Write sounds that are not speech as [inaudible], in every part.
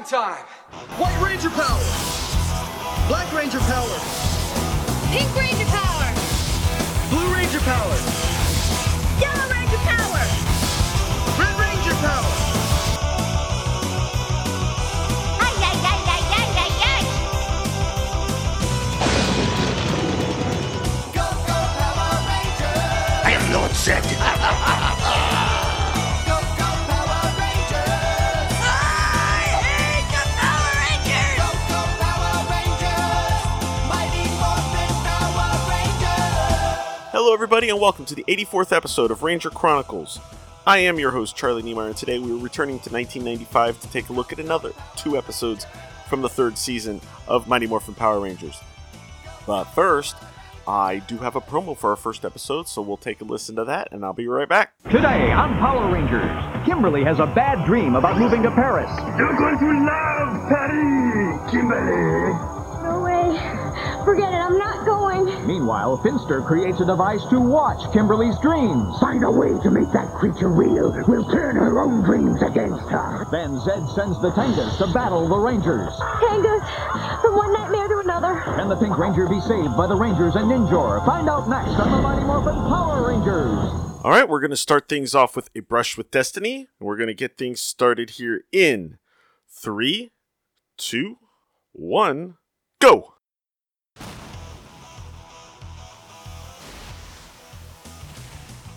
morphin' time! White Ranger power! Black Ranger power! Pink Ranger power! Blue Ranger power! Yellow Ranger power! Red Ranger power! Ay, ay, ay, ay, ay, ay, ay! I am Lord Zed. [laughs] Hello, everybody, and welcome to the 84th episode of Ranger Chronicles. I am your host, Charlie Niemeyer, and today we are returning to 1995 to take a look at another two episodes from the third season of Mighty Morphin Power Rangers. But first, I do have a promo for our first episode, so we'll take a listen to that, and I'll be right back. Today on Power Rangers, Kimberly has a bad dream about moving to Paris. You're going to love Paris, Kimberly. No way. Forget it, I'm not going. Meanwhile, Finster creates a device to watch Kimberly's dreams. Find a way to make that creature real. We'll turn her own dreams against her. Then Zed sends the Tengas to battle the Rangers. Tengas, from one nightmare to another. Can the Pink Ranger be saved by the Rangers and Ninjor? Find out next on the Mighty Morphin Power Rangers. All right, we're going to start things off with a brush with destiny, and we're going to get things started here in three, two, one, go.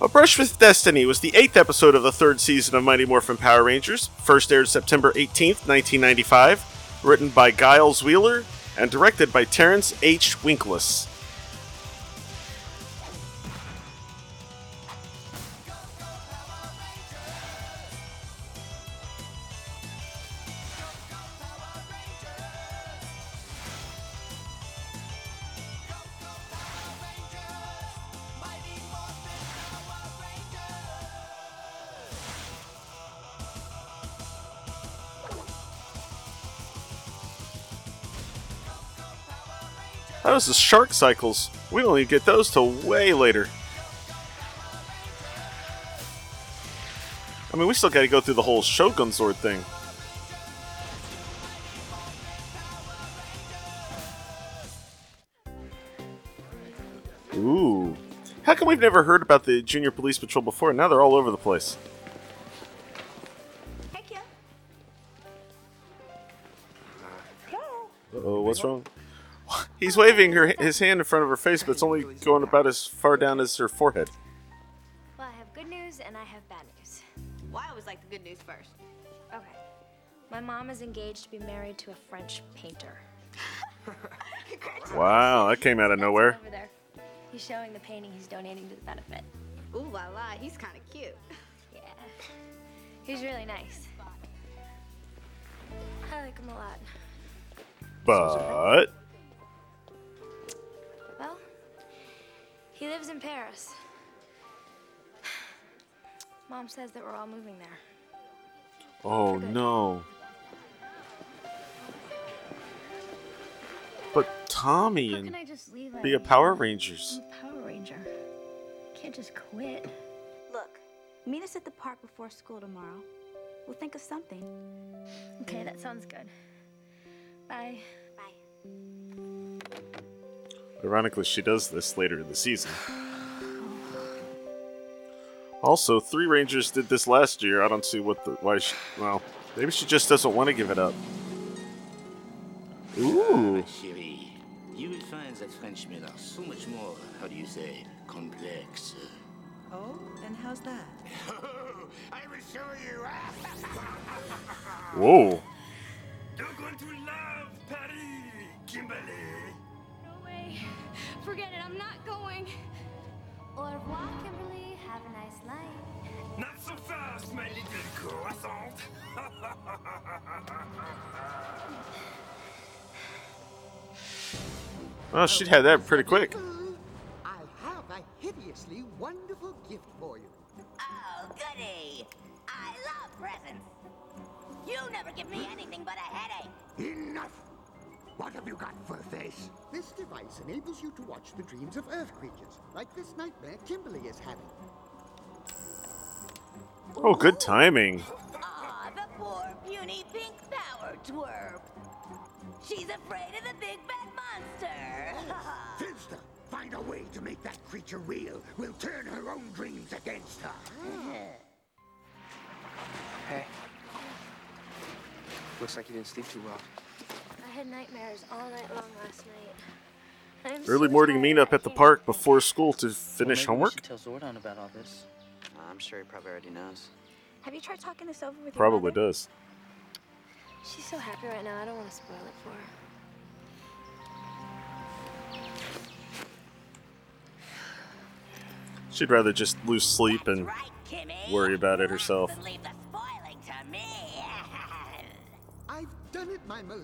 A Brush with Destiny was the eighth episode of the third season of Mighty Morphin Power Rangers, first aired September 18th, 1995, written by Giles Wheeler and directed by Terence H. Winkless. That was the Shark Cycles. We don't even get those till way later. I mean, we still got to go through the whole Shogun Sword thing. Ooh. How come we've never heard about the Junior Police Patrol before? Now they're all over the place. Hey, Kim. Oh, what's wrong? He's waving her his hand in front of her face, but it's only going about as far down as her forehead. Well, I have good news and I have bad news. Well, I always like the good news first. Okay. My mom is engaged to be married to a French painter. [laughs] Wow, that came out of nowhere. Over there. He's showing the painting he's donating to the benefit. Ooh la la, he's kind of cute. Yeah. He's really nice. I like him a lot. But he lives in Paris. Mom says that we're all moving there. oh no. But Tommy How and can I just leave be a Power Rangers. I'm a Power Ranger. Can't just quit. Look, meet us at the park before school tomorrow. We'll think of something. Okay, that sounds good. Bye. Bye. Ironically, she does this later in the season. Also, three Rangers did this last year. I don't see what the why. She, well, maybe she just doesn't want to give it up. Ooh, Chérie, you will find that Frenchmen are so much more, how do you say, complex. Oh, and how's that? [laughs] I will show you. whoa! [laughs] You're going to love Paris, Kimberly. No way. Forget it. I'm not going. Au revoir, Kimberly. Have a nice night. Not so fast, my little croissant. Oh, she had that pretty quick. I have a hideously wonderful gift for you. Oh, goody. I love presents. You never give me anything but a headache. Enough. What have you got, Furface? This This device enables you to watch the dreams of Earth creatures, like this nightmare Kimberly is having. Oh, good timing. Aw, the poor puny pink Power twerp. She's afraid of the big bad monster. [laughs] Finster, find a way to make that creature real. We'll turn her own dreams against her. Ah. Hey. Looks like you didn't sleep too well. I had nightmares all night long last night. I'm Early so morning tired, meetup I at the park before school to finish maybe homework. We should tell Zordon about all this. I'm sure he probably already knows. Have you tried talking this over with your Probably mother? does. She's so happy right now. I don't want to spoil it for her. She'd rather just lose sleep and Right, worry about it herself.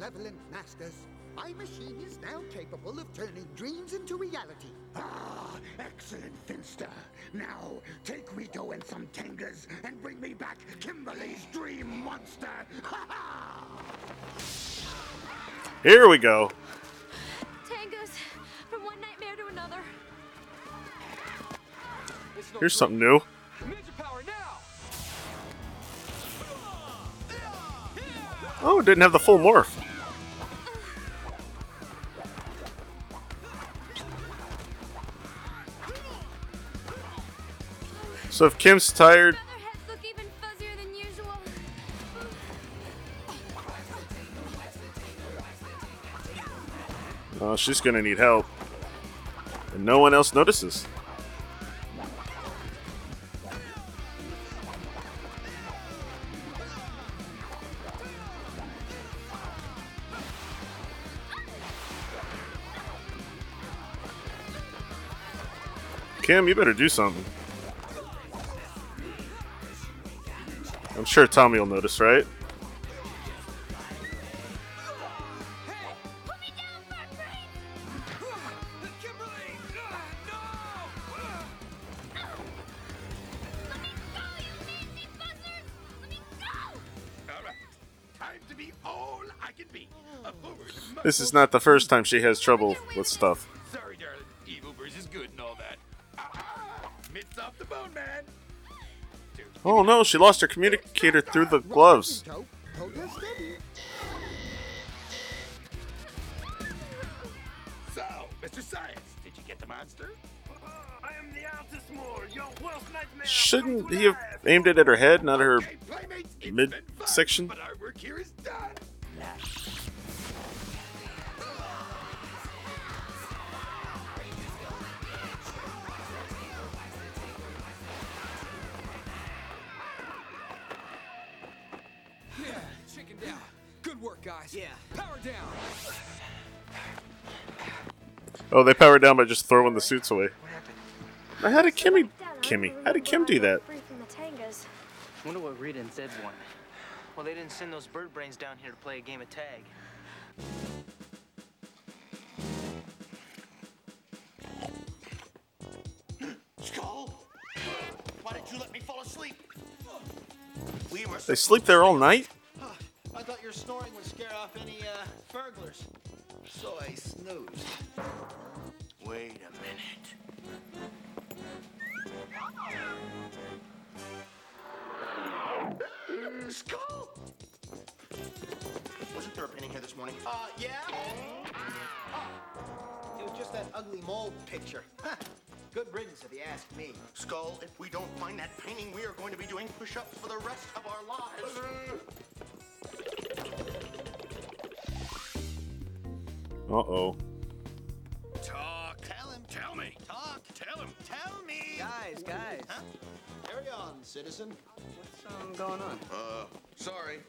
It, my malevolent masters. My machine is now capable of turning dreams into reality. Ah, excellent, Finster. Now, take Rito and some Tengas and bring me back Kimberly's dream monster. Ha ha! Here we go. Tengas from one nightmare to another. Here's something new. Ninja power now! Oh, it didn't have the full morph. So if Kim's tired, Other heads look even fuzzier than usual. uh, she's gonna need help. And no one else notices. Kim, you better do something. All sure Tommy will notice, right? This is not the first time she has trouble with stuff. Oh no, she lost her communicator through the gloves. Rito, hold her steady. So, Mr. Science, did you get the monster? I am the Altus your worst nightmare. Shouldn't he have aimed it at her head, not her Okay, Oh, they powered down by just throwing the suits away. What happened? Now, how did Kimmy, Kimmy, how did Kim do that? Free from the Tengas. Wonder what Rita and Zed want. Well, they didn't send those bird brains down here to play a game of tag. Skull! Why did you let me fall asleep? We were They sleep there all night? I thought your snoring would scare off any uh, burglars. So I snoozed. Wait a minute. Skull! Wasn't there a painting here this morning? Uh, yeah? Oh, it was just that ugly mole picture. Good riddance, if you ask me. Skull, if we don't find that painting, we are going to be doing push-ups for the rest of our lives. Uh citizen. What's um, going on? Uh, sorry.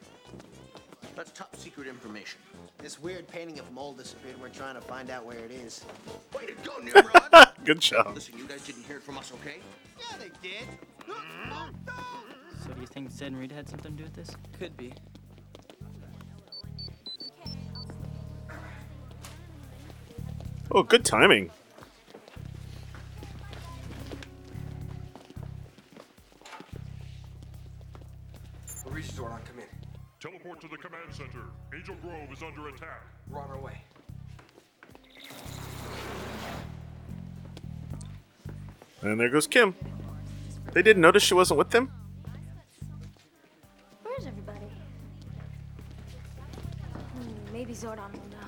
That's top secret information. This weird painting of mole disappeared. We're trying to find out where it is. Way to go, Nimrod! [laughs] Good job. Listen, you guys didn't hear it from us, okay? Yeah, they did. So do you think Zed and Rita had something to do with this? Could be. Oh, good timing. Teleport to the command center. Angel Grove is under attack. We're on our way. And there goes Kim. They didn't notice she wasn't with them? Where's everybody? Hmm, maybe Zordon will know.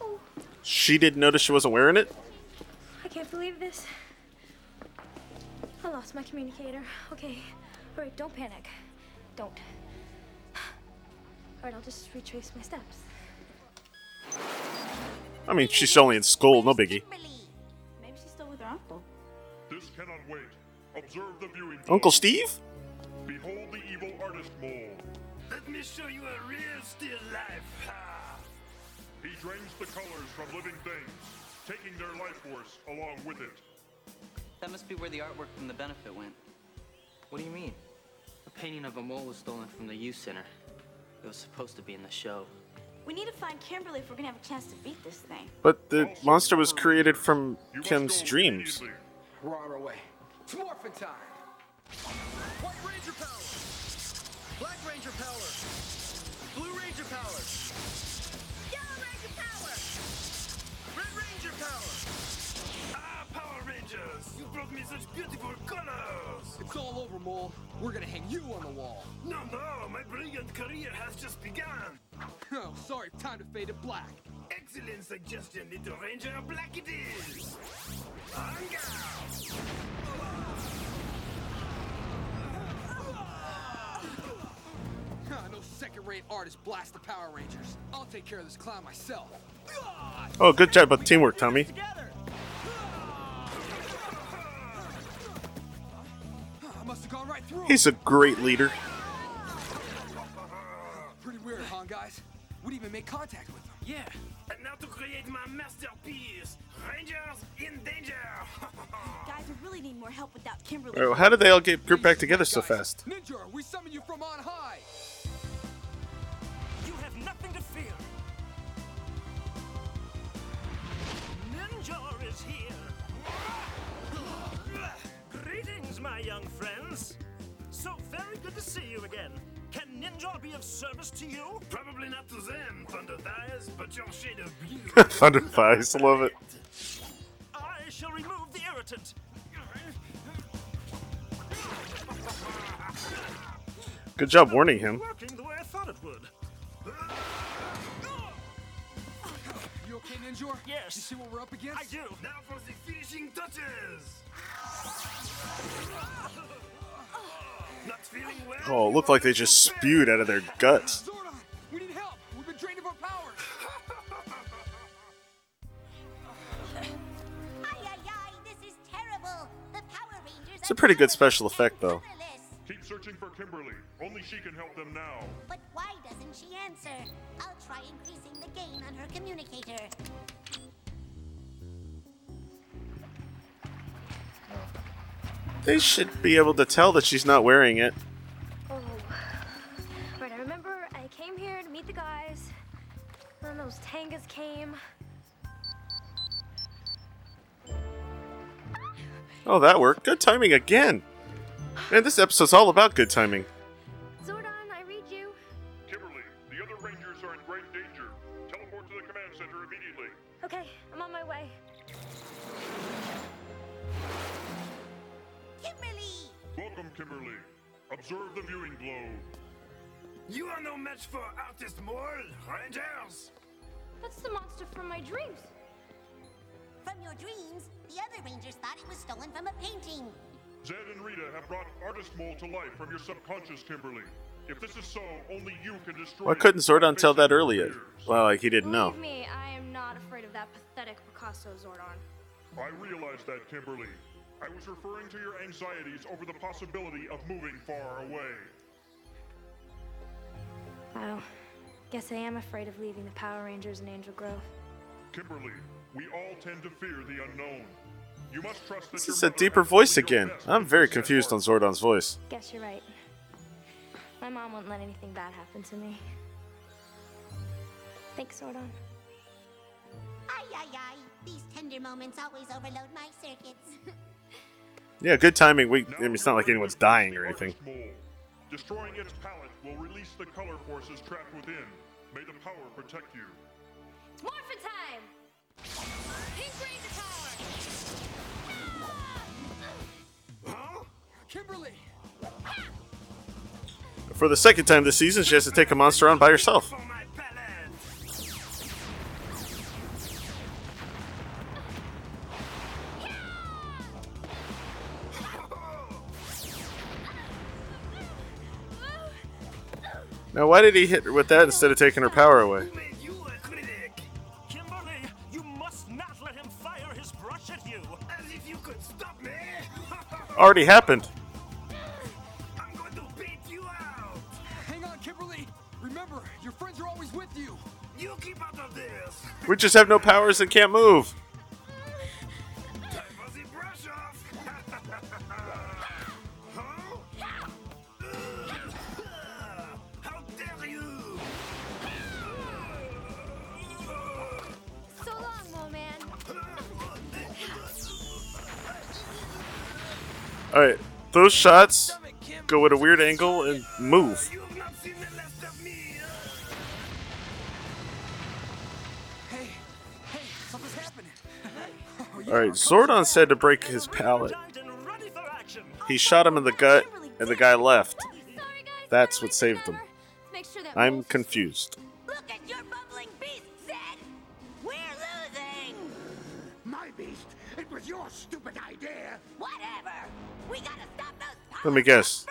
Oh. She didn't notice she wasn't wearing it? I can't believe this. I lost my communicator. Okay. All right, don't panic. Don't. All right, I'll just retrace my steps. I mean, she's only in school, no biggie. Maybe she's still with her uncle. This cannot wait. Observe the viewing. Uncle Steve? Behold the evil artist mole. Let me show you a real still life. Ha! He drains the colors from living things, taking their life force along with it. That must be where the artwork from the benefit went. What do you mean? A painting of a mole was stolen from the youth center. It was supposed to be in the show. We need to find Kimberly if we're gonna have a chance to beat this thing. But the monster was created from Kim's dreams. We're on our way. It's morphin' time. White Ranger power! Black Ranger power! Blue Ranger power! Yellow Ranger power! Red Ranger power! Ah, Power Rangers! You brought me such beautiful colors! It's all over, Mole. We're gonna hang you on the wall. No, no, my brilliant career has just begun! [laughs] Oh, sorry, time to fade to black. Excellent suggestion, Little Ranger. Black it is! Anga! No second-rate artist blast the Power Rangers. I'll take care of this clown myself. Oh, good job with teamwork, Tommy. I right through. 'em. He's a great leader. Pretty weird, huh, guys? We'd even make contact with them. Yeah, and now to create my masterpiece, Rangers in Danger! [laughs] Guys, we really need more help without Kimberly. Well, how did they all get grouped back together so fast? Ninjor, we summon you from on high. You have nothing to fear. Ninjor is here. Greetings, my young friends. So very good to see you again. Can Ninjor be of service to you? Probably not to them, Thunder Thighs, but your shade of blue. [laughs] Thunder Thighs, love it. I shall remove the irritant. Good job warning him. You okay, Ninjor? Yes. You see what we're up against? I do. Now for the finishing touches! Not feeling well? Oh, it looked like they just spewed out of their guts. Zordon, we need help. We've been drained of our powers. [laughs] Ay, ay, ay, this is terrible. The Power Rangers It's a pretty good special effect, though. Keep searching for Kimberly. Only she can help them now. But why doesn't she answer? I'll try increasing the gain on her communicator. They should be able to tell that she's not wearing it. Oh. Right, I remember I came here to meet the guys. Then those Tengas came. Oh, that worked. Good timing again. Man, this episode's all about good timing. Zordon, I read you. Kimberly, the other Rangers are in great danger. Teleport to the command center immediately. Okay, I'm on my way. Kimberly! Welcome, Kimberly. Observe the viewing globe. You are no match for Artist Mole, Rangers! That's the monster from my dreams. From your dreams, the other Rangers thought it was stolen from a painting. Zed and Rita have brought Artist Mole to life from your subconscious, Kimberly. If this is so, only you can destroy Why couldn't Zordon tell that earlier? Well, like he didn't know. Believe me, I am not afraid of that pathetic Picasso Zordon. I realize that, Kimberly. I was referring to your anxieties over the possibility of moving far away. Well, guess I am afraid of leaving the Power Rangers in Angel Grove. Kimberly, we all tend to fear the unknown. This is a deeper voice again. I'm very confused on heart. Zordon's voice. Guess you're right. My mom won't let anything bad happen to me. Thanks, Zordon. Ay, ay, ay. These tender moments always overload my circuits. [laughs] Yeah, good timing. We, I mean, it's not like anyone's dying or anything. Destroying its palette will release the color forces trapped within. May the power protect you. It's morphin' time! Pink Ranger power! Kimberly! For the second time this season, she has to take a monster on by herself. Now, why did he hit her with that instead of taking her power away? Already happened. We just have no powers and can't move. Alright, those shots go at a weird angle and move. Alright, Zordon said to break his palate. He shot him in the gut, and the guy left. That's what saved them. Make sure that I'm confused. Look at your bubbling beast, Zed! We're losing! My beast, it was your stupid idea. Whatever! We gotta stop those Let me guess.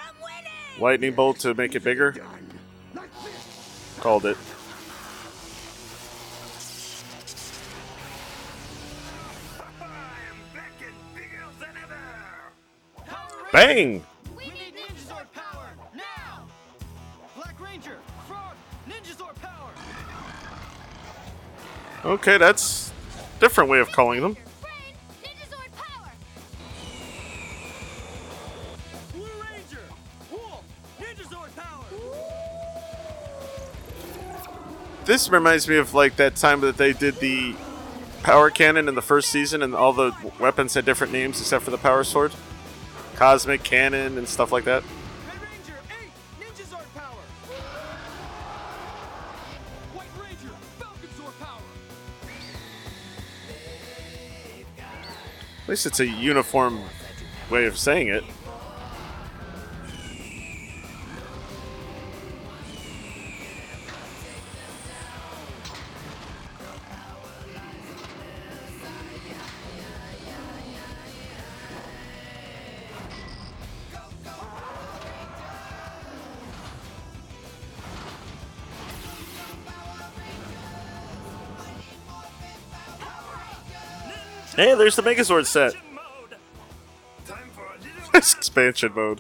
Lightning bolt to make it bigger? Called it. Bang! We need Ninjazord power now. Black Ranger, Frog, Ninjazord power. Okay, that's different way of calling them. Ninjazord power. Blue Ranger, Wolf, Ninjazord power. This reminds me of like that time that they did the power cannon in the first season, and all the weapons had different names except for the power sword, cosmic cannon, and stuff like that. Red Ranger, Ape, Ninjazord power. White Ranger, Falconzord power. At least it's a uniform way of saying it. Hey, there's the Megazord set. [laughs] Expansion mode.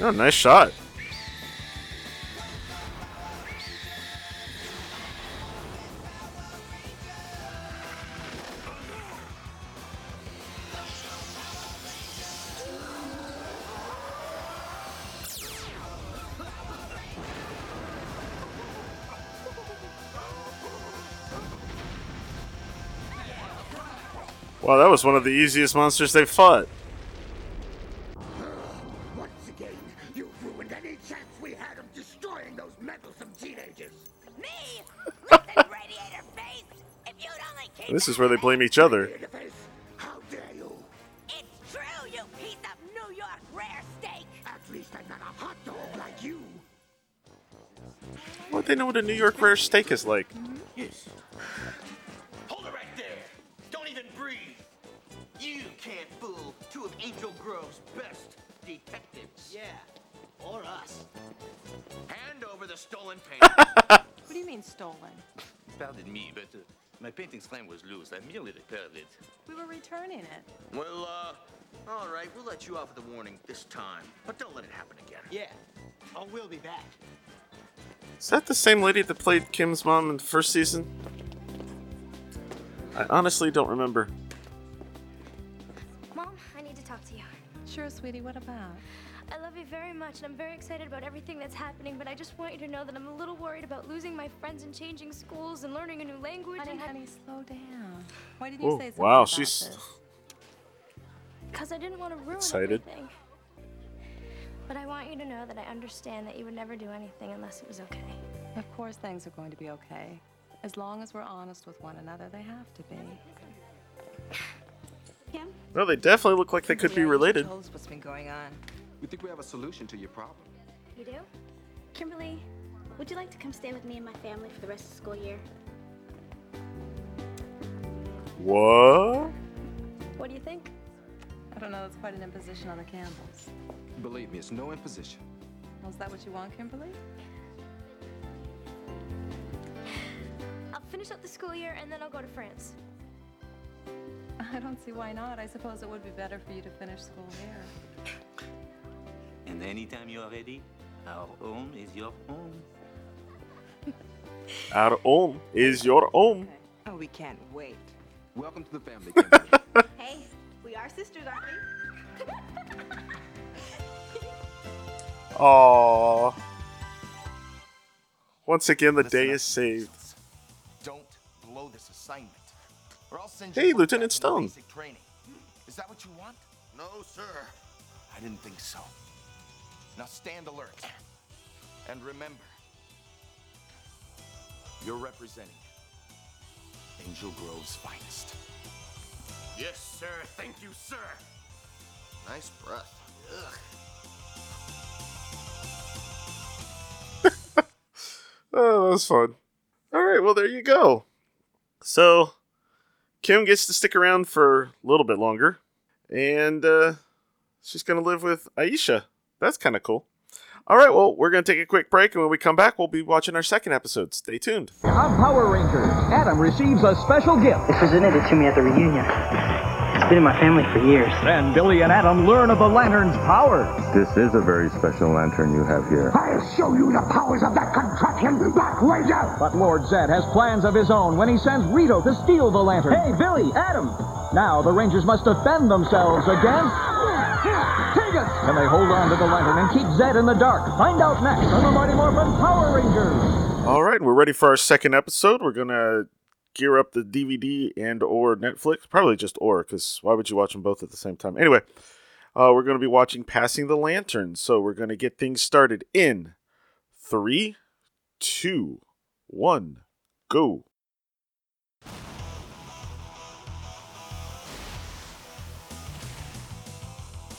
Oh, nice shot. Wow, that was one of the easiest monsters they've fought. This is where they blame each other. How dare you? It's true, you piece of New York rare steak! At least I'm not a hot dog like you. Well, they know what a New York rare steak is like. Pardon me, but uh, my painting's flame was loose. I merely repaired it. We were returning it. well, uh, all right, we'll let you off with a warning this time, but don't let it happen again. Yeah. Oh, we'll be back. Is that the same lady that played Kim's mom in the first season? I honestly don't remember. Mom, I need to talk to you. Sure, sweetie, what about? I love you very much, and I'm very excited about everything that's happening, but I just want you to know that I'm a little worried about losing my friends and changing schools and learning a new language. Honey, and honey, slow down. Why didn't you Oh, say something wow, about she's? Because I didn't want to ruin Excited. everything. But I want you to know that I understand that you would never do anything unless it was okay. Of course things are going to be okay. As long as we're honest with one another, they have to be. Kim? Well, they definitely look like they could be related. Tell us what's been going on. We think we have a solution to your problem. You do? Kimberly, would you like to come stay with me and my family for the rest of the school year? What? What do you think? I don't know, that's quite an imposition on the Campbells. Believe me, it's no imposition. Well, is that what you want, Kimberly? I'll finish up the school year and then I'll go to France. I don't see why not. I suppose it would be better for you to finish school here. [laughs] And anytime you're ready, our home is your home. [laughs] Our home is your home. Oh, we can't wait. Welcome to the family. [laughs] Hey, we are sisters, aren't we? [laughs] Aww. Once again, the day is saved. Don't blow this assignment, or I'll send Hey, you right Lieutenant to Stone. Basic training. Is that what you want? No, sir. I didn't think so. Now stand alert, and remember, you're representing Angel Grove's finest. Yes, sir. Thank you, sir. Nice breath. Ugh. [laughs] Oh, that was fun. All right, well, there you go. So, Kim gets to stick around for a little bit longer, and uh, she's going to live with Aisha. That's kind of cool. All right, well, we're going to take a quick break, and when we come back, we'll be watching our second episode. Stay tuned. On Power Rangers, Adam receives a special gift. They presented it to me at the reunion. It's been in my family for years. Then Billy and Adam learn of the lantern's power. This is a very special lantern you have here. I'll show you the powers of that contraption, Black Ranger! But Lord Zed has plans of his own when he sends Rito to steal the lantern. Hey, Billy, Adam! Now the Rangers must defend themselves against... Tigus! Can they hold on to the lantern and keep Zed in the dark? Find out next on the Mighty Morphin Power Rangers! All right, we're ready for our second episode. We're to gear up the DVD and or Netflix. Probably just or, because why would you watch them both at the same time? Anyway, uh, we're to be watching Passing the Lantern. So we're to get things started in three, two, one, go.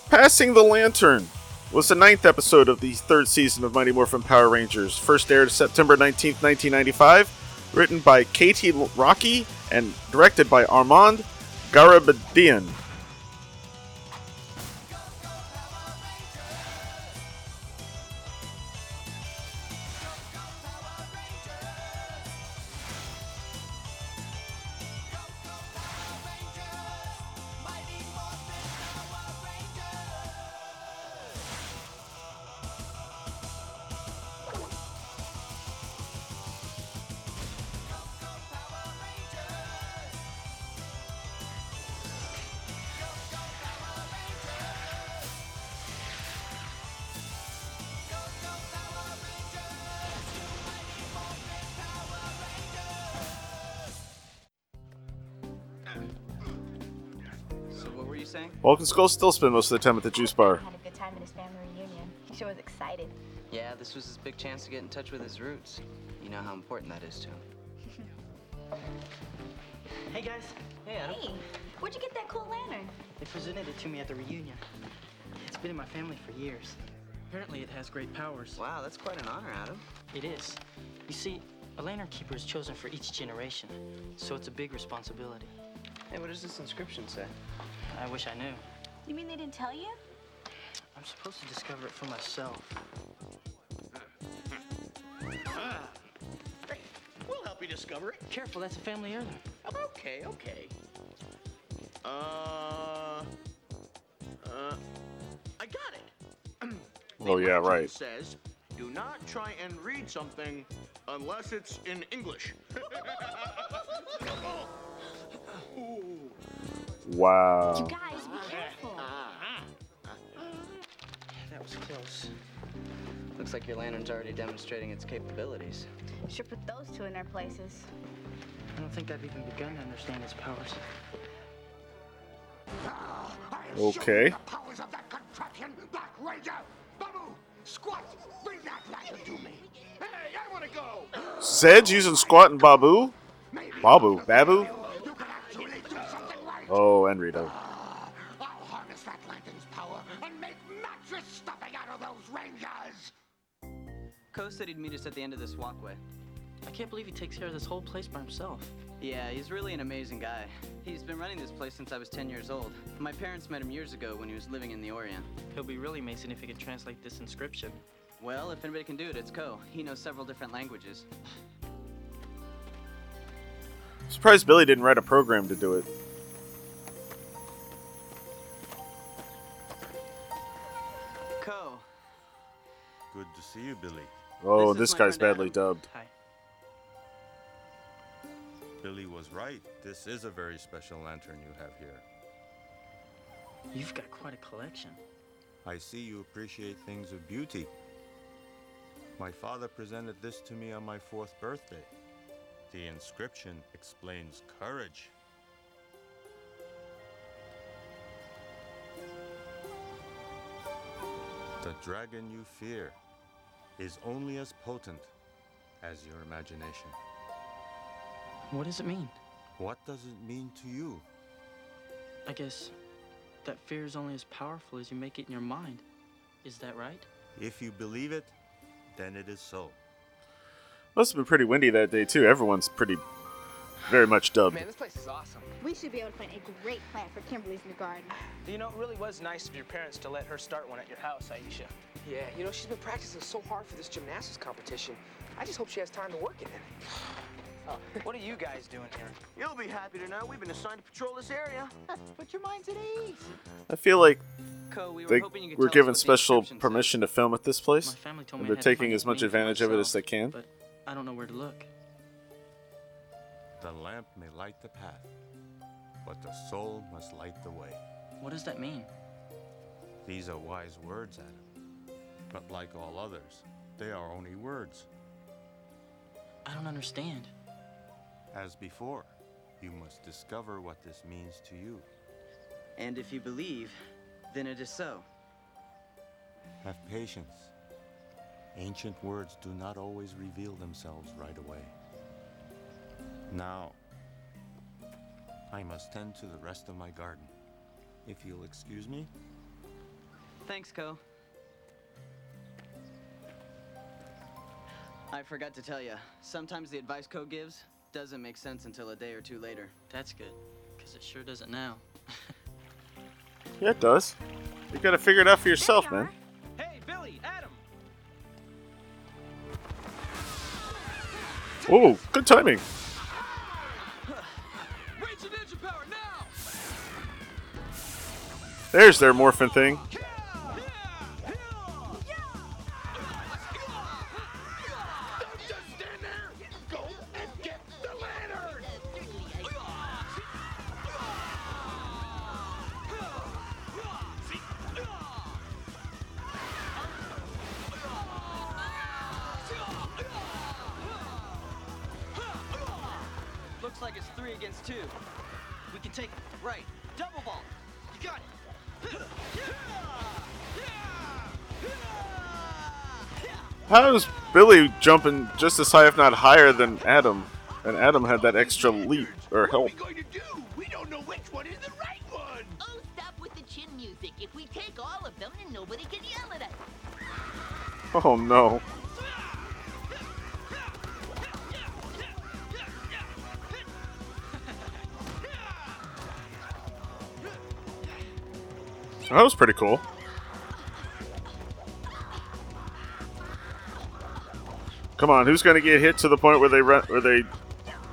Passing the Lantern was the ninth episode of the third season of Mighty Morphin Power Rangers. First aired September 19, 1995. Written by Katie Rocky and directed by Armand Garabidian. Saying? Bulk and Skull still spend most of the time at the juice bar. Had a good time at his family reunion. He sure was excited. Yeah, this was his big chance to get in touch with his roots. You know how important that is to him. [laughs] Hey guys. Hey Adam. Hey, where'd you get that cool lantern? They presented it to me at the reunion. It's been in my family for years. Apparently, it has great powers. Wow, that's quite an honor, Adam. It is. You see, a lantern keeper is chosen for each generation, so it's a big responsibility. Hey, what does this inscription say? I wish I knew. You mean they didn't tell you? I'm supposed to discover it for myself. We'll help you discover it. Careful, that's a family heirloom. Okay, okay. Uh, uh, I got it. [clears throat] Oh, yeah, right. Says, do not try and read something unless it's in English. [laughs] Wow. You guys, be careful. That was close. Looks like your lantern's already demonstrating its capabilities. Should put those two in their places. I don't think I've even begun to understand its powers. Okay. The powers of that contraption, Black Ranger! Baboo, Squatt, bring that lantern to me! Hey, I wanna go! Zed's using Squatt and Baboo? Baboo? Baboo? Oh, and Rito. Ah, I'll harness that lantern's power and make mattress stuffing out of those rangers! Ko said he'd meet us at the end of this walkway. I can't believe he takes care of this whole place by himself. Yeah, he's really an amazing guy. He's been running this place since I was 10 years old. My parents met him years ago when he was living in the Orient. He'll be really amazing if he can translate this inscription. Well, if anybody can do it, it's Ko. He knows several different languages. Surprised Billy didn't write a program to do it. Good to see you, Billy. Oh, This this guy's friend badly dubbed. Billy was right. This is a very special lantern you have here. You've got quite a collection. I see you appreciate things of beauty. My father presented this to me on my fourth birthday. The inscription explains courage. The dragon you fear is only as potent as your imagination. What does it mean? What does it mean to you? I guess that fear is only as powerful as you make it in your mind. Is that right? If you believe it, then it is so. Must have been pretty windy that day too. Everyone's pretty, very much dubbed. Man, this place is awesome. We should be able to find a great plant for Kimberly's new garden. You know, it really was nice of your parents to let her start one at your house, Aisha. Yeah, you know, she's been practicing so hard for this gymnastics competition. I just hope she has time to work in it. [sighs] Oh, what are you guys doing here? You'll be happy to know we've been assigned to patrol this area. [laughs] Put your minds at ease. I feel like Ko, we were they hoping you could were given special inscription said. permission to film at this place. My family told and me they're taking as much information for advantage of it as they can. But I don't know where to look. The lamp may light the path, but the soul must light the way. What does that mean? These are wise words, Adam. But like all others, they are only words. I don't understand. As before, you must discover what this means to you. And if you believe, then it is so. Have patience. Ancient words do not always reveal themselves right away. Now, I must tend to the rest of my garden. If you'll excuse me. Thanks, Ko. I forgot to tell you, sometimes the advice Ko gives doesn't make sense until a day or two later. That's good, because it sure doesn't now. [laughs] Yeah, it does. You gotta figure it out for yourself, man. Hey, Billy, Adam. Oh, good timing. Raise your ninja power now! There's their morphin thing. How is Billy jumping just as high, if not higher, than Adam? And Adam had that extra leap or help. We don't know which one is the right one. Oh, stop with the chin music. If we take all of them, then nobody can yell at us. Oh no. That was pretty cool. Come on, who's gonna get hit to the point where they run, where they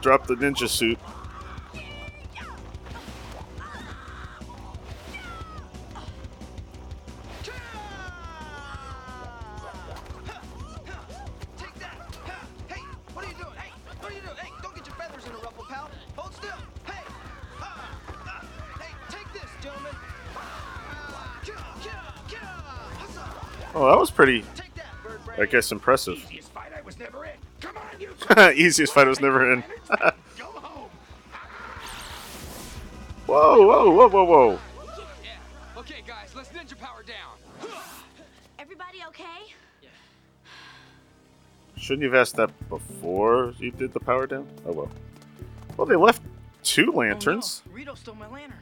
drop the ninja suit? Hey, what are you doing? Hey, what are you doing? Hey, don't get your feathers in a ruffle, pal. Hold still. Hey, hey, take this, gentlemen. Kia, kia, kia, hussa. Oh, that was pretty. I guess impressive. [laughs] Easiest fight I was never in. [laughs] whoa, whoa, whoa, whoa, whoa. Okay, guys, let's ninja power down. Everybody okay? Shouldn't you have asked that before you did the power down? Oh well. Well, they left two lanterns. Oh, no. Rito stole my lantern.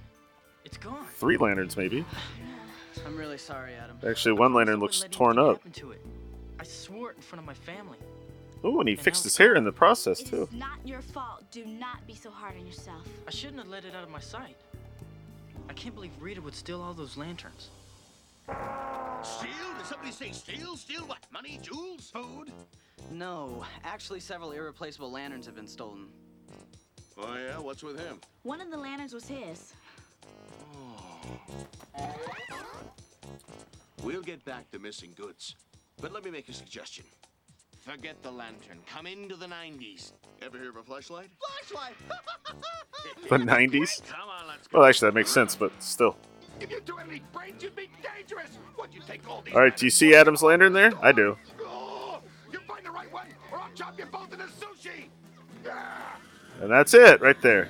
It's gone. Three lanterns, maybe. I'm really sorry, Adam. Actually, one lantern looks torn up. To it. I swore it in front of my family. Ooh, and he fixed his hair in the process, too. It's not your fault. Do not be so hard on yourself. I shouldn't have let it out of my sight. I can't believe Rita would steal all those lanterns. Steal? Did somebody say steal? Steal what? Money, jewels, food? No, actually, several irreplaceable lanterns have been stolen. Oh, yeah? What's with him? One of the lanterns was his. Oh. We'll get back to missing goods. But let me make a suggestion. Forget the lantern. Come into the 90s. Ever hear of a flashlight? Flashlight! [laughs] The 90s? Come on, let's go. Well, actually, that makes sense, but still. If you two had any brains, you'd be dangerous. What'd you take all these? All right, do you see Adam's lantern there? I do. Oh, you find the right one, or I'll chop you both into sushi. Yeah. And that's it, right there.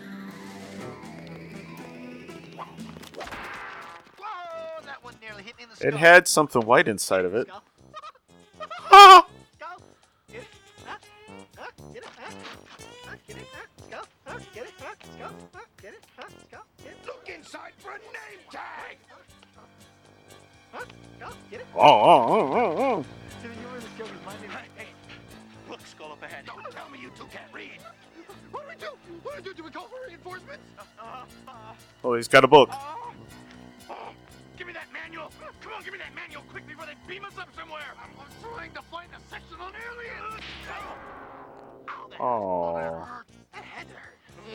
Whoa, that one nearly hit me in the It had something white inside of it. [laughs] Ah! Skull? Huh? Get it? Huh? Skull? Get it? Look inside for a name tag. Huh? Skull? Get it? Oh, oh, oh, oh, oh. Timmy, you were in the skill with my name. Hey, look, skull up ahead. Don't tell me you two can't read. What do we do? What do we do? Do we call for reinforcements? Uh, uh, Oh, he's got a book. Oh, give me that manual! Come on, give me that manual quick before they beam us up somewhere! I'm trying to find a section on aliens! Oh. That had to hurt.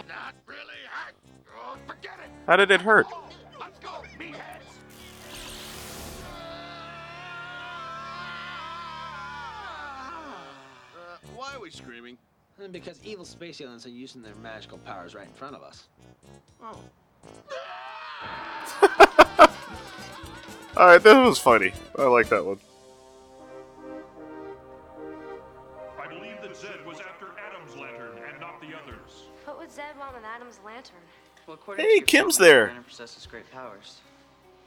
Not really hurt. Oh, forget it! How did it hurt? Let's go, meatheads! Uh, why are we screaming? Because evil space aliens are using their magical powers right in front of us. Oh. [laughs] All right, that was funny. I like that one. Adam's lantern? Well, according Hey, to Kim's family, there. the lantern possesses great powers.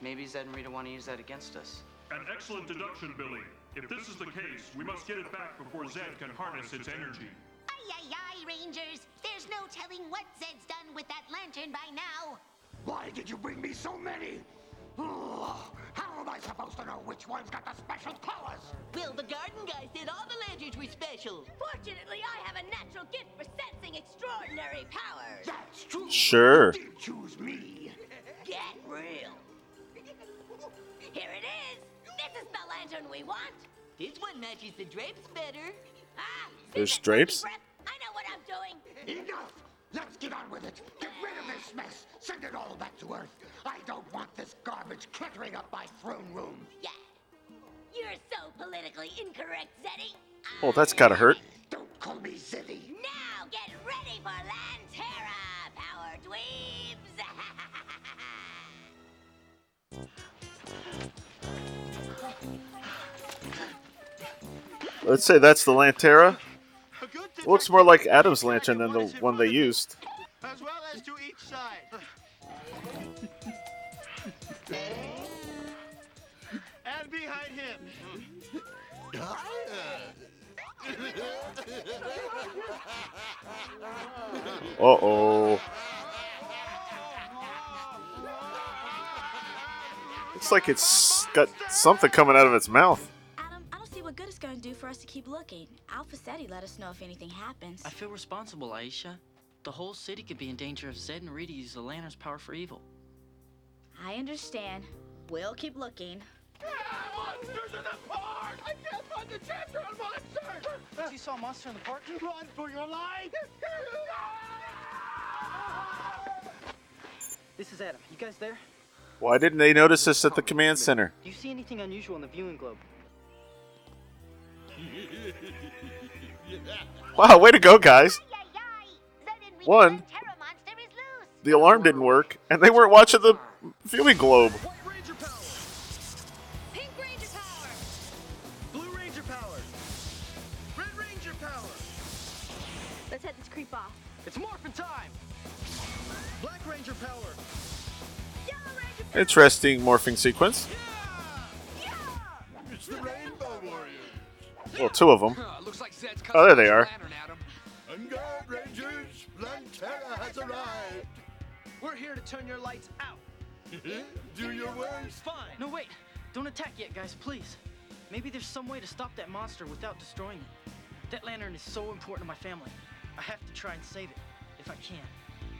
Maybe Zed and Rita want to use that against us. An excellent deduction, Billy. If this is the case, we must get it back before Zed can harness its energy. Aye, aye, aye, Rangers. There's no telling what Zed's done with that lantern by now. Why did you bring me so many? Ugh, how am I supposed to know which one's got the special powers? Well, the garden guy said all the lanterns were special. Fortunately, I have a natural gift for sensing extraordinary powers. That's true. Sure. You did choose me. Get real. Here it is. This is the lantern we want. This one matches the drapes better. Ah, There's drapes? I know what I'm doing. Enough! Let's get on with it. Get rid of this mess. Send it all back to Earth. I don't want this garbage cluttering up my throne room. Yeah. You're so politically incorrect, Zeddy. Oh, that's gotta hurt. Don't call me Zeddy. Now get ready for Lantera, power dweebs. Let's say that's the Lantera. Looks more like Adam's lantern than the one they used. As well as to each side. and behind him. Uh oh. Looks like it's got something coming out of its mouth. Adam, I don't see what good it's going to do for us to keep looking. Alpha said he'd let us know if anything happens. I feel responsible, Aisha. The whole city could be in danger if Zed and Rita use the lantern's power for evil. I understand. We'll keep looking. Monsters in the park! I can't find the chapter on monsters! You saw a monster in the park? Run for your life! This is Adam. You guys there? Why didn't they notice this at the command center? Do you see anything unusual in the viewing globe? [laughs] Wow, way to go, guys. One, the alarm didn't work, and they weren't watching the viewing globe. Pink Ranger power! Blue Ranger power! Red Ranger power! Let's head this creep off. It's morphin' time! Black Ranger power! Interesting morphing sequence. It's the Rainbow Warriors! Well, two of them. Looks like Zed Oh, there they are. Rangers! Has arrived! We're here to turn your lights out. [laughs] Do your worst. Fine. No, wait. Don't attack yet, guys, please. Maybe there's some way to stop that monster without destroying it. That lantern is so important to my family. I have to try and save it, if I can.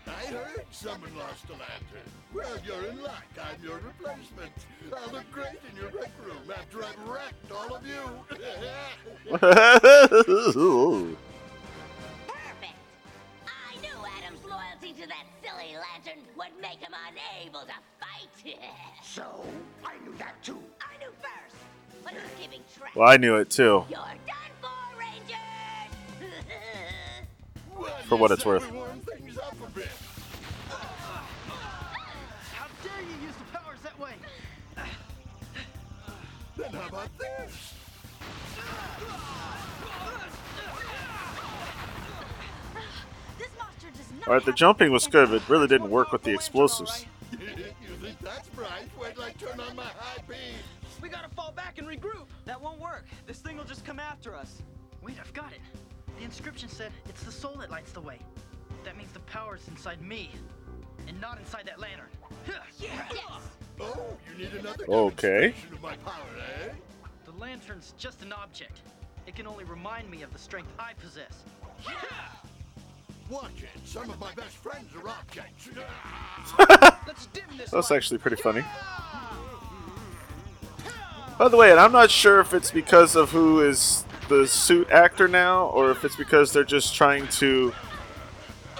I heard someone lost a lantern. Well, you're in luck. I'm your replacement. I'll look great in your rec room after I've wrecked all of you. [laughs] Perfect! I knew Adam's loyalty to that silly lantern would make him unable to fight. [laughs] so, I knew that too. I knew first, but who's keeping track? Well, I knew it too, You're done for, Rangers! [laughs] for what it's worth. How about this? This monster does not Alright, the jumping was good, but it really didn't work with the explosives. you think that's bright? Wait till I turn on my high beam. We gotta fall back and regroup. That won't work. This thing will just come after us. Wait, I've got it. The inscription said it's the soul that lights the way. That means the power is inside me, and not inside that lantern. Oh, you need another Okay. of my power, eh? The lantern's just an object. It can only remind me of the strength I possess. Yeah! Watch it. Some of my best friends are objects. [laughs] Let's dim this That's light. actually pretty funny. By the way, and I'm not sure if it's because of who is the suit actor now, or if it's because they're just trying to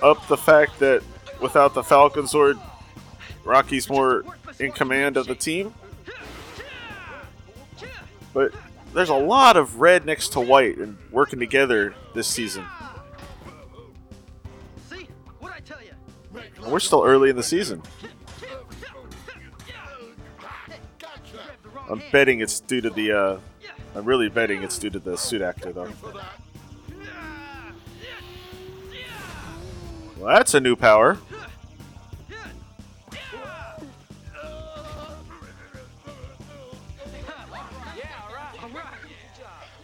up the fact that without the Falconzord, Rocky's more in command of the team. But there's a lot of red next to white and working together this season. We're still early in the season. I'm betting it's due to the. Uh, I'm really betting it's due to the suit actor, though. Well, that's a new power.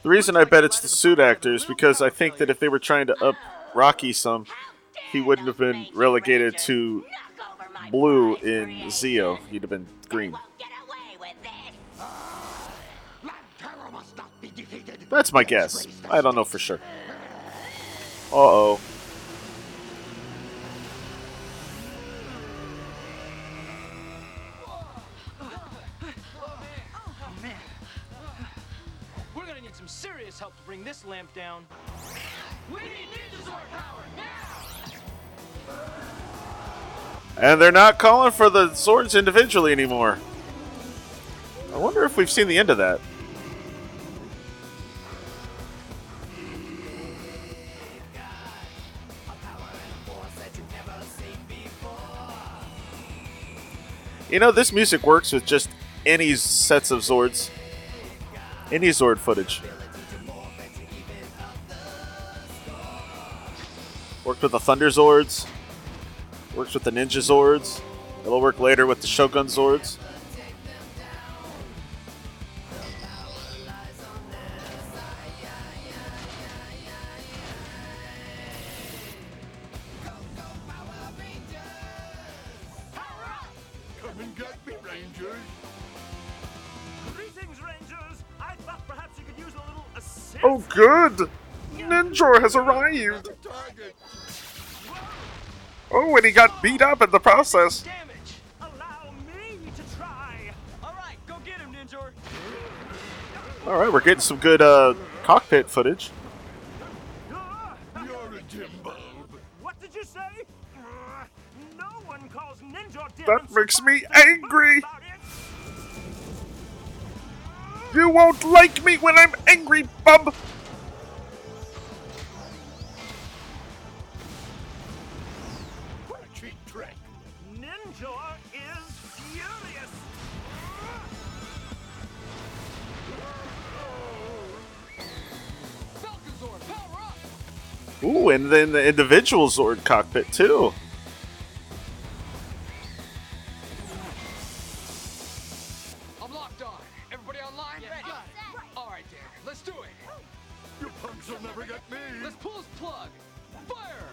The reason I bet it's the suit actor is because I think that if they were trying to up Rocky some, he wouldn't have been relegated to blue in Zeo. He'd have been green. That's my guess. I don't know for sure. Uh. Oh this lamp down. We need Ninja Zord power now! And they're not calling for the Zords individually anymore. I wonder if we've seen the end of that. You know, this music works with just any sets of Zords. Any Zord footage. Worked with the Thunder Zords. Works with the Ninja Zords. It'll work later with the Shogun Zords. Come and get me, Rangers. Greetings, Rangers. I thought perhaps you could use a little oh, assist. Oh, good! Ninjor has arrived! Oh, and he got beat up in the process. Damage. Allow me to try. All right, go get him, Ninjor. Alright, we're getting some good uh, cockpit footage. You're a dim bulb. What did you say? No one calls Ninja That makes me angry! You won't like me when I'm angry, bub! And then the individual Zord cockpit, too. I'm locked on. Everybody online? Ready. All right, Dan, let's do it. You punks will never get me! Let's pull his plug! Fire!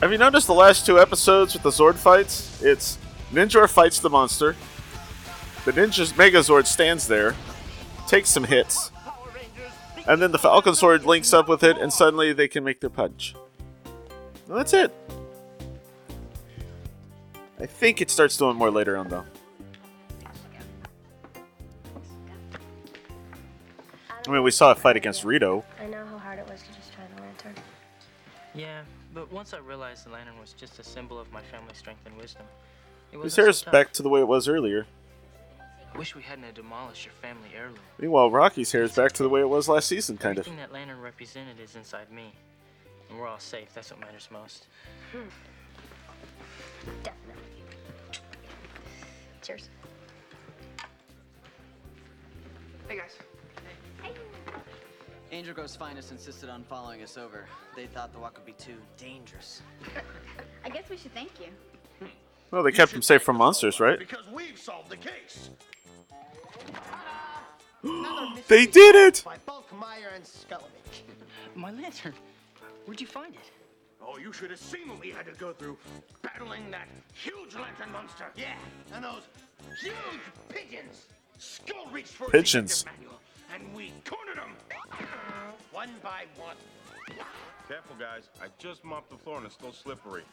Have you noticed the last two episodes with the Zord fights? It's Ninjor fights the monster. The Ninja's Megazord stands there, takes some hits, and then the Falconzord links up with it, and suddenly they can make their punch. And that's it. I think it starts doing more later on, though. I mean, we saw a fight against Rito. I know how hard it was to just try the lantern. Yeah, but once I realized the lantern was just a symbol of my family's strength and wisdom, it wasn't hair is so tough. back to the way it was earlier. Wish we hadn't demolished your family heirloom. Meanwhile, Rocky's hair is back to the way it was last season, kind of. Everything that lantern represented is inside me. And we're all safe. That's what matters most. Definitely. Cheers. Hey guys. Angel Grove's finest insisted on following us over. They thought the walk would be too dangerous. [laughs] I guess we should thank you. Well, they kept him safe from monsters, right? Because we've solved the case. They did it! By Bulkmeier and Scully. My lantern. Where'd you find it? Oh, you should have seen what we had to go through battling that huge lantern monster. Yeah, and those huge pigeons. Skull reached for a Pigeons. detective manual, and we cornered them. One by one. Careful, guys. I just mopped the floor and it's still slippery.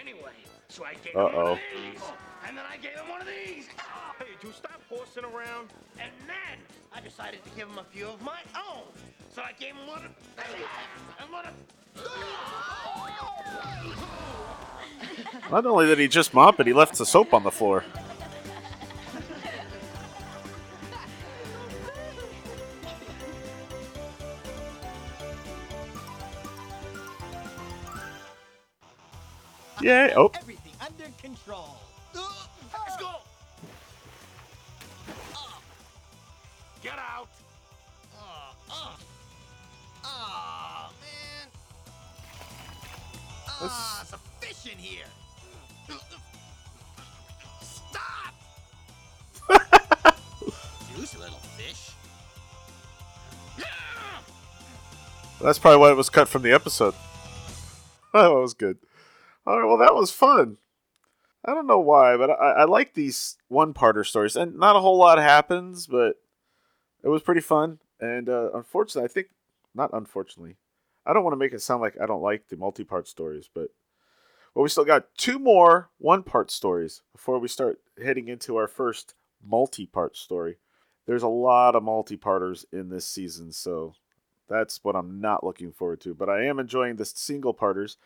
Anyway, so I gave him one Uh-oh. of these, and then I gave him one of these. Ah! Hey, do stop horsing around. And then I decided to give him a few of my own. So I gave him one of these and one of Not only did he just mop it, he left the soap on the floor. Yay! Oh, Everything under control. Let's go. Get out. Oh, oh. Oh, man. Ah, it's a fish in here. Stop! [laughs] Juicy little fish. that's probably why it was cut from the episode. Oh, [laughs] that was good. All right, well, that was fun. I don't know why, but I, I like these one-parter stories, and not a whole lot happens, but it was pretty fun. And uh, unfortunately, I think not unfortunately, I don't want to make it sound like I don't like the multi-part stories, but well, we still got two more one-part stories before we start heading into our first multi-part story. There's a lot of multi-parters in this season, so that's what I'm not looking forward to. But I am enjoying the single-parters,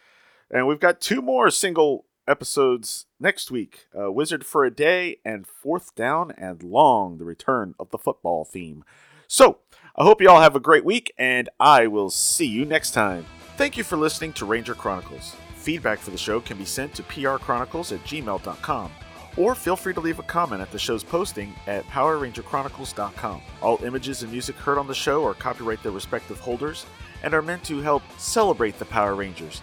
and we've got two more single episodes next week uh, Wizard for a Day and Fourth Down and Long, the return of the football theme. So, I hope you all have a great week, and I will see you next time. Thank you for listening to Ranger Chronicles. Feedback for the show can be sent to prchronicles at gmail.com, or feel free to leave a comment at the show's posting at powerrangerchronicles.com. All images and music heard on the show are copyright their respective holders and are meant to help celebrate the Power Rangers.